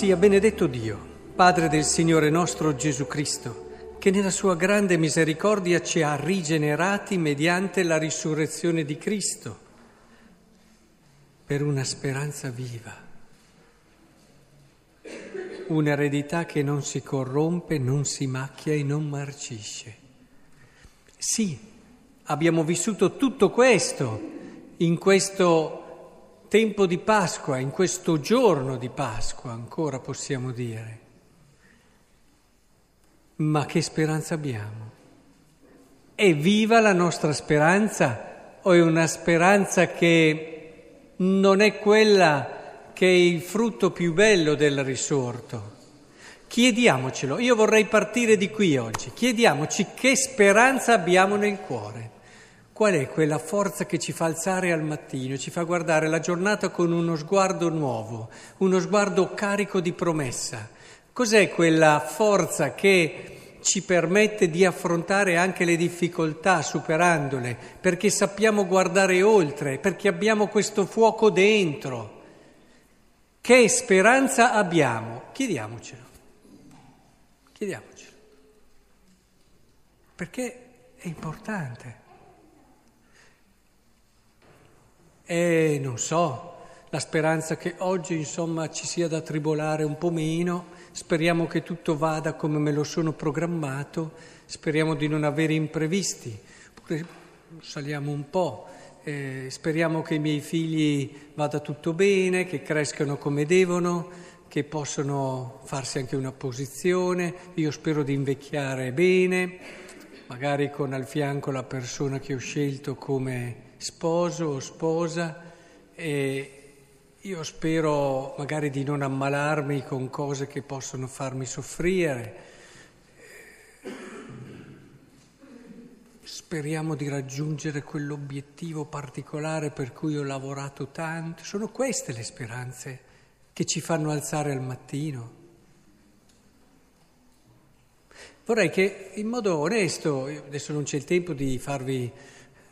Sia benedetto Dio, Padre del Signore nostro Gesù Cristo, che nella sua grande misericordia ci ha rigenerati mediante la risurrezione di Cristo, per una speranza viva, un'eredità che non si corrompe, non si macchia e non marcisce. Sì, abbiamo vissuto tutto questo in questo tempo di Pasqua, in questo giorno di Pasqua, ancora possiamo dire. Ma che speranza abbiamo? È viva la nostra speranza o è una speranza che non è quella che è il frutto più bello del risorto? Chiediamocelo, io vorrei partire di qui oggi, chiediamoci che speranza abbiamo nel cuore. Qual è quella forza che ci fa alzare al mattino, ci fa guardare la giornata con uno sguardo nuovo, uno sguardo carico di promessa? Cos'è quella forza che ci permette di affrontare anche le difficoltà superandole, perché sappiamo guardare oltre, perché abbiamo questo fuoco dentro? Che speranza abbiamo? Chiediamocelo. Chiediamocelo. Perché è importante. E non so, la speranza che oggi insomma ci sia da tribolare un po' meno, speriamo che tutto vada come me lo sono programmato, speriamo di non avere imprevisti, saliamo un po', eh, speriamo che i miei figli vada tutto bene, che crescano come devono, che possano farsi anche una posizione, io spero di invecchiare bene, magari con al fianco la persona che ho scelto come sposo o sposa e io spero magari di non ammalarmi con cose che possono farmi soffrire. Speriamo di raggiungere quell'obiettivo particolare per cui ho lavorato tanto. Sono queste le speranze che ci fanno alzare al mattino. Vorrei che in modo onesto, adesso non c'è il tempo di farvi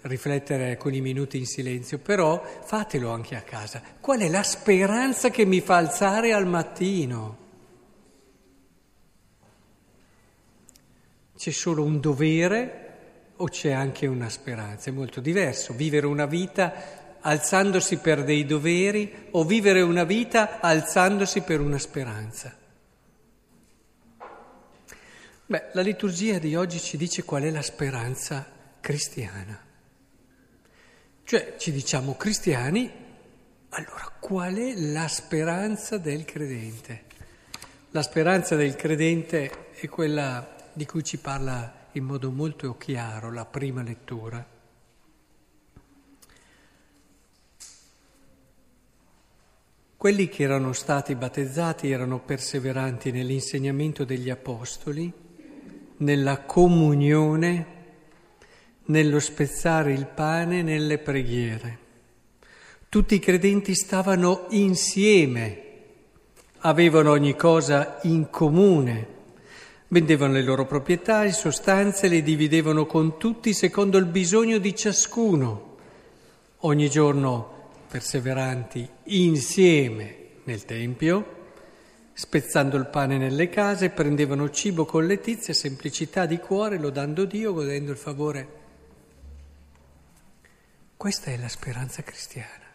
riflettere con i minuti in silenzio, però fatelo anche a casa. Qual è la speranza che mi fa alzare al mattino? C'è solo un dovere o c'è anche una speranza? È molto diverso vivere una vita alzandosi per dei doveri o vivere una vita alzandosi per una speranza. Beh, la liturgia di oggi ci dice qual è la speranza cristiana. Cioè ci diciamo cristiani, allora qual è la speranza del credente? La speranza del credente è quella di cui ci parla in modo molto chiaro la prima lettura. Quelli che erano stati battezzati erano perseveranti nell'insegnamento degli apostoli, nella comunione nello spezzare il pane nelle preghiere. Tutti i credenti stavano insieme, avevano ogni cosa in comune, vendevano le loro proprietà e sostanze, le dividevano con tutti secondo il bisogno di ciascuno, ogni giorno perseveranti insieme nel Tempio, spezzando il pane nelle case, prendevano cibo con letizia, semplicità di cuore, lodando Dio, godendo il favore questa è la speranza cristiana.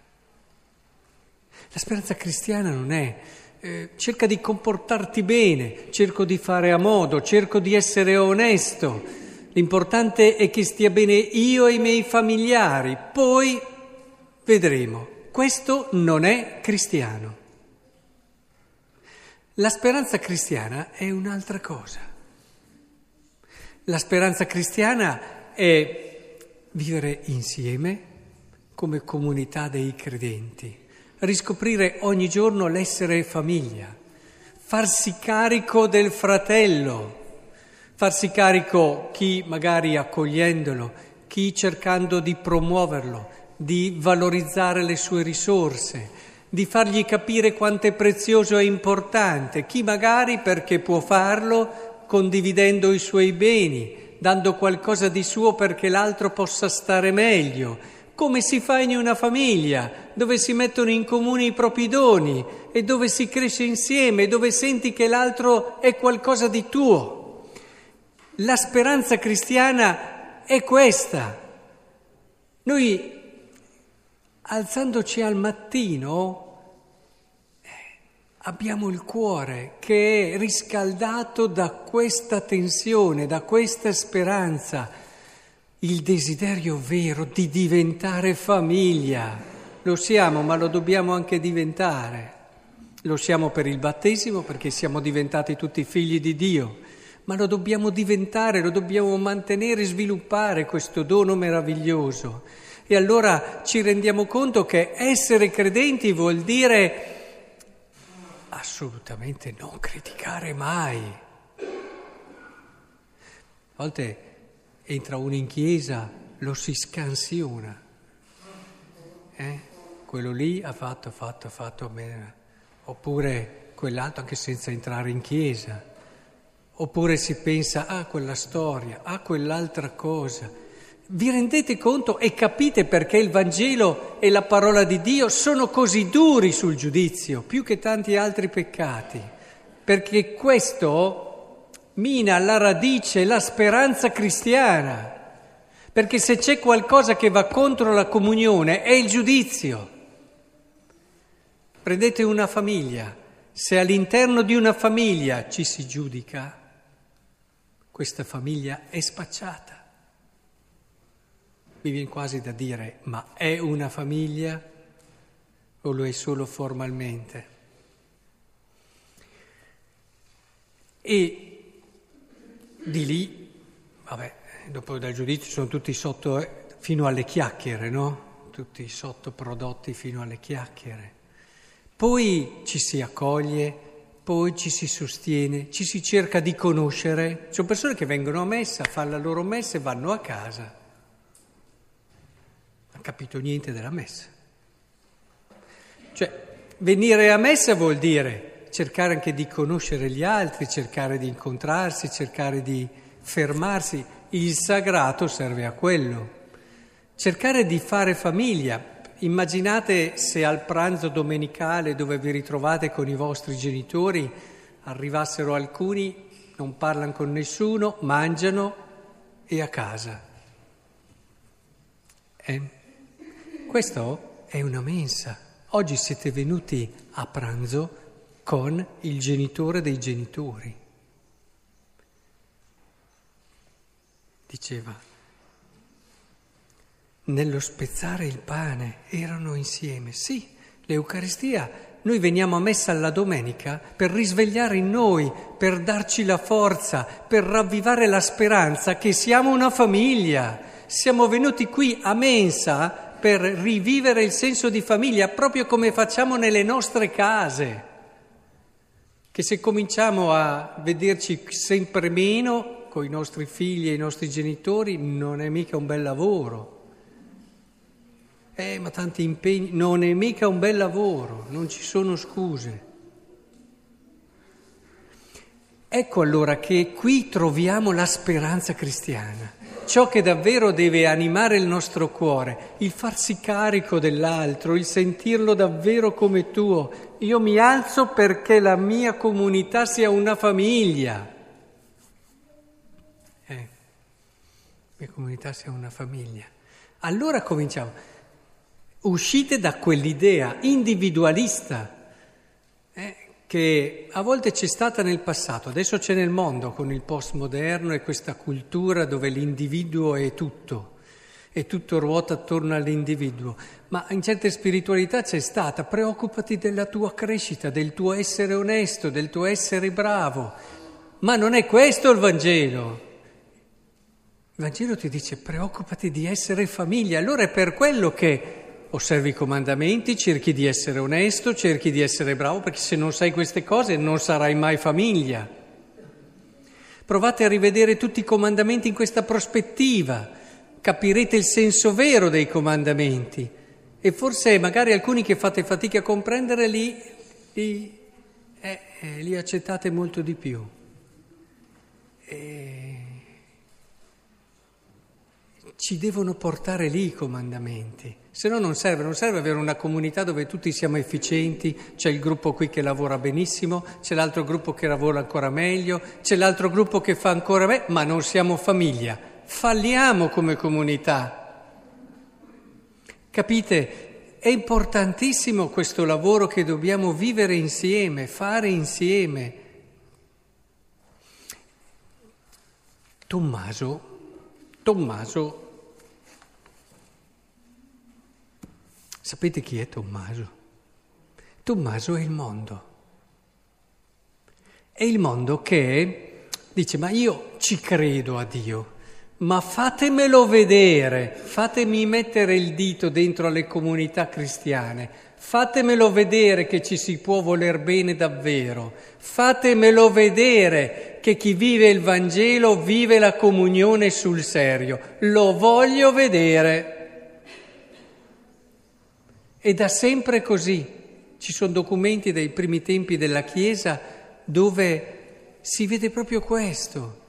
La speranza cristiana non è eh, cerca di comportarti bene, cerco di fare a modo, cerco di essere onesto. L'importante è che stia bene io e i miei familiari, poi vedremo. Questo non è cristiano. La speranza cristiana è un'altra cosa. La speranza cristiana è vivere insieme, come comunità dei credenti, riscoprire ogni giorno l'essere famiglia, farsi carico del fratello, farsi carico chi magari accogliendolo, chi cercando di promuoverlo, di valorizzare le sue risorse, di fargli capire quanto è prezioso e importante, chi magari perché può farlo condividendo i suoi beni, dando qualcosa di suo perché l'altro possa stare meglio, come si fa in una famiglia, dove si mettono in comune i propri doni e dove si cresce insieme, dove senti che l'altro è qualcosa di tuo. La speranza cristiana è questa. Noi, alzandoci al mattino, abbiamo il cuore che è riscaldato da questa tensione, da questa speranza, il desiderio vero di diventare famiglia. Lo siamo, ma lo dobbiamo anche diventare. Lo siamo per il battesimo perché siamo diventati tutti figli di Dio, ma lo dobbiamo diventare, lo dobbiamo mantenere e sviluppare questo dono meraviglioso. E allora ci rendiamo conto che essere credenti vuol dire assolutamente non criticare mai. A volte entra uno in chiesa, lo si scansiona. Eh? Quello lì ha fatto, fatto, fatto bene. Oppure quell'altro anche senza entrare in chiesa. Oppure si pensa, ah, quella storia, ah, quell'altra cosa. Vi rendete conto e capite perché il Vangelo e la parola di Dio sono così duri sul giudizio, più che tanti altri peccati? Perché questo mina alla radice la speranza cristiana. Perché se c'è qualcosa che va contro la comunione è il giudizio. Prendete una famiglia, se all'interno di una famiglia ci si giudica, questa famiglia è spacciata mi viene quasi da dire, ma è una famiglia o lo è solo formalmente? E di lì, vabbè, dopo dal giudizio sono tutti sotto, eh, fino alle chiacchiere, no? Tutti sottoprodotti fino alle chiacchiere. Poi ci si accoglie, poi ci si sostiene, ci si cerca di conoscere. Ci sono persone che vengono a messa, fanno la loro messa e vanno a casa capito niente della messa. Cioè, venire a messa vuol dire cercare anche di conoscere gli altri, cercare di incontrarsi, cercare di fermarsi. Il sagrato serve a quello. Cercare di fare famiglia. Immaginate se al pranzo domenicale dove vi ritrovate con i vostri genitori arrivassero alcuni, non parlano con nessuno, mangiano e a casa. Eh? Questo è una mensa. Oggi siete venuti a pranzo con il genitore dei genitori. Diceva, nello spezzare il pane erano insieme. Sì, l'Eucaristia, noi veniamo a messa alla domenica per risvegliare in noi, per darci la forza, per ravvivare la speranza che siamo una famiglia. Siamo venuti qui a mensa per rivivere il senso di famiglia, proprio come facciamo nelle nostre case, che se cominciamo a vederci sempre meno con i nostri figli e i nostri genitori non è mica un bel lavoro. Eh, ma tanti impegni, non è mica un bel lavoro, non ci sono scuse. Ecco allora che qui troviamo la speranza cristiana ciò che davvero deve animare il nostro cuore, il farsi carico dell'altro, il sentirlo davvero come tuo. Io mi alzo perché la mia comunità sia una famiglia. Eh, la mia comunità sia una famiglia. Allora cominciamo. Uscite da quell'idea individualista. Che a volte c'è stata nel passato, adesso c'è nel mondo con il postmoderno e questa cultura dove l'individuo è tutto e tutto ruota attorno all'individuo, ma in certe spiritualità c'è stata, preoccupati della tua crescita, del tuo essere onesto, del tuo essere bravo, ma non è questo il Vangelo. Il Vangelo ti dice preoccupati di essere famiglia, allora è per quello che osservi i comandamenti, cerchi di essere onesto, cerchi di essere bravo, perché se non sai queste cose non sarai mai famiglia. Provate a rivedere tutti i comandamenti in questa prospettiva, capirete il senso vero dei comandamenti e forse magari alcuni che fate fatica a comprendere li, li, eh, eh, li accettate molto di più. E ci devono portare lì i comandamenti. Se no non serve, non serve avere una comunità dove tutti siamo efficienti, c'è il gruppo qui che lavora benissimo, c'è l'altro gruppo che lavora ancora meglio, c'è l'altro gruppo che fa ancora meglio, ma non siamo famiglia. Falliamo come comunità. Capite? È importantissimo questo lavoro che dobbiamo vivere insieme, fare insieme. Tommaso, Tommaso Sapete chi è Tommaso? Tommaso è il mondo. È il mondo che dice, ma io ci credo a Dio, ma fatemelo vedere, fatemi mettere il dito dentro alle comunità cristiane, fatemelo vedere che ci si può voler bene davvero, fatemelo vedere che chi vive il Vangelo vive la comunione sul serio, lo voglio vedere. E da sempre così. Ci sono documenti dai primi tempi della Chiesa dove si vede proprio questo.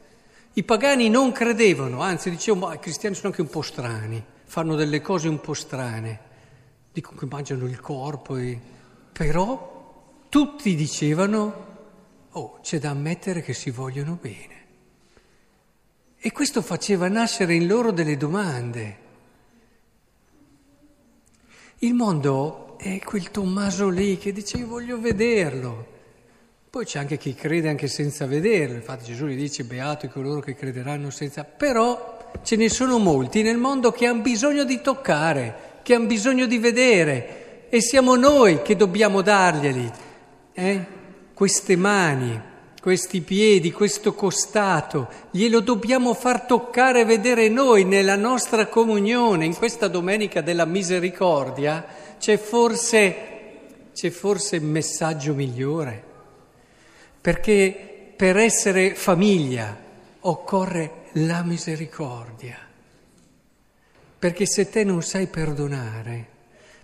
I pagani non credevano, anzi dicevano, ma i cristiani sono anche un po' strani, fanno delle cose un po' strane, dicono che mangiano il corpo, e... però tutti dicevano, oh, c'è da ammettere che si vogliono bene. E questo faceva nascere in loro delle domande. Il mondo è quel Tommaso lì che dice io voglio vederlo. Poi c'è anche chi crede anche senza vederlo, infatti Gesù gli dice beato coloro che crederanno senza... Però ce ne sono molti nel mondo che hanno bisogno di toccare, che hanno bisogno di vedere e siamo noi che dobbiamo darglieli, eh? queste mani questi piedi, questo costato, glielo dobbiamo far toccare e vedere noi nella nostra comunione. In questa domenica della misericordia c'è forse, c'è forse il messaggio migliore, perché per essere famiglia occorre la misericordia. Perché se te non sai perdonare,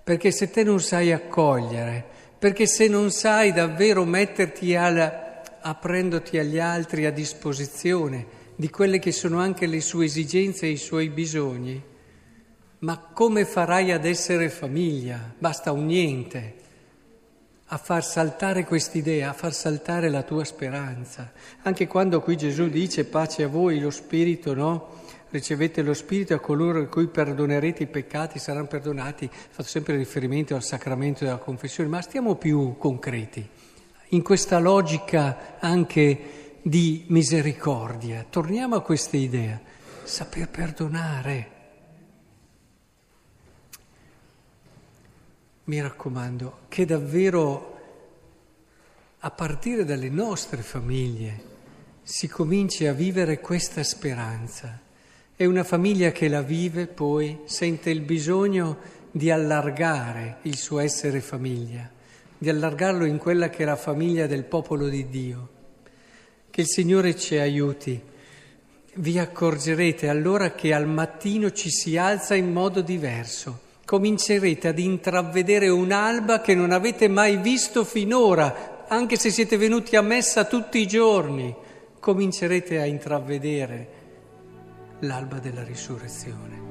perché se te non sai accogliere, perché se non sai davvero metterti alla aprendoti agli altri a disposizione di quelle che sono anche le sue esigenze e i suoi bisogni. Ma come farai ad essere famiglia? Basta un niente a far saltare quest'idea, a far saltare la tua speranza. Anche quando qui Gesù dice pace a voi, lo Spirito, no? Ricevete lo Spirito a coloro a cui perdonerete i peccati saranno perdonati. Faccio sempre riferimento al sacramento della confessione, ma stiamo più concreti in questa logica anche di misericordia. Torniamo a questa idea, saper perdonare. Mi raccomando, che davvero a partire dalle nostre famiglie si cominci a vivere questa speranza. E una famiglia che la vive poi sente il bisogno di allargare il suo essere famiglia di allargarlo in quella che è la famiglia del popolo di Dio. Che il Signore ci aiuti. Vi accorgerete allora che al mattino ci si alza in modo diverso. Comincerete ad intravedere un'alba che non avete mai visto finora, anche se siete venuti a messa tutti i giorni. Comincerete a intravedere l'alba della risurrezione.